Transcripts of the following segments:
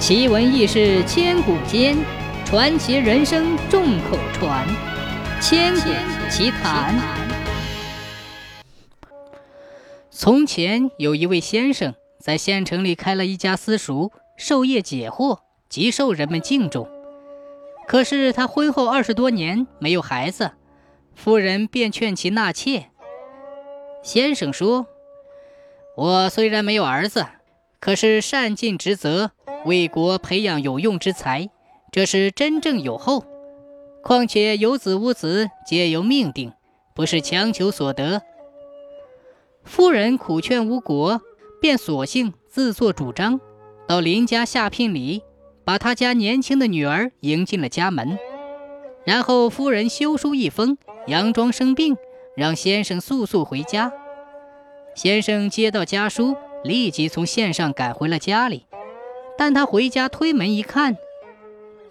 奇闻异事千古间，传奇人生众口传。千古奇谈。从前有一位先生，在县城里开了一家私塾，授业解惑，极受人们敬重。可是他婚后二十多年没有孩子，夫人便劝其纳妾。先生说：“我虽然没有儿子，可是善尽职责。”为国培养有用之才，这是真正有后。况且有子无子，皆由命定，不是强求所得。夫人苦劝无果，便索性自作主张，到林家下聘礼，把他家年轻的女儿迎进了家门。然后夫人修书一封，佯装生病，让先生速速回家。先生接到家书，立即从县上赶回了家里。但他回家推门一看，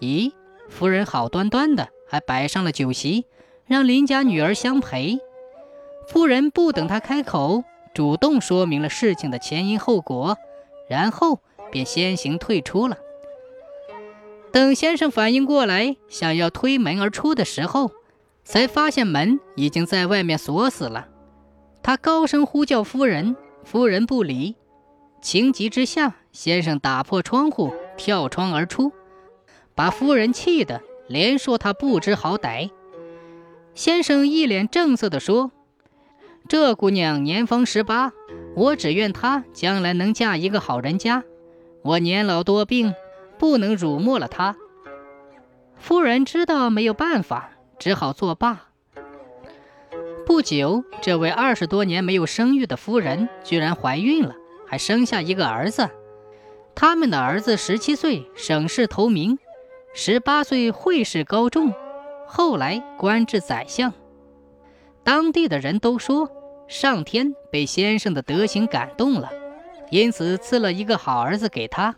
咦，夫人好端端的，还摆上了酒席，让邻家女儿相陪。夫人不等他开口，主动说明了事情的前因后果，然后便先行退出了。等先生反应过来，想要推门而出的时候，才发现门已经在外面锁死了。他高声呼叫夫人，夫人不理。情急之下，先生打破窗户，跳窗而出，把夫人气得连说他不知好歹。先生一脸正色地说：“这姑娘年方十八，我只愿她将来能嫁一个好人家。我年老多病，不能辱没了她。”夫人知道没有办法，只好作罢。不久，这位二十多年没有生育的夫人居然怀孕了。还生下一个儿子，他们的儿子十七岁省试头名，十八岁会试高中，后来官至宰相。当地的人都说，上天被先生的德行感动了，因此赐了一个好儿子给他。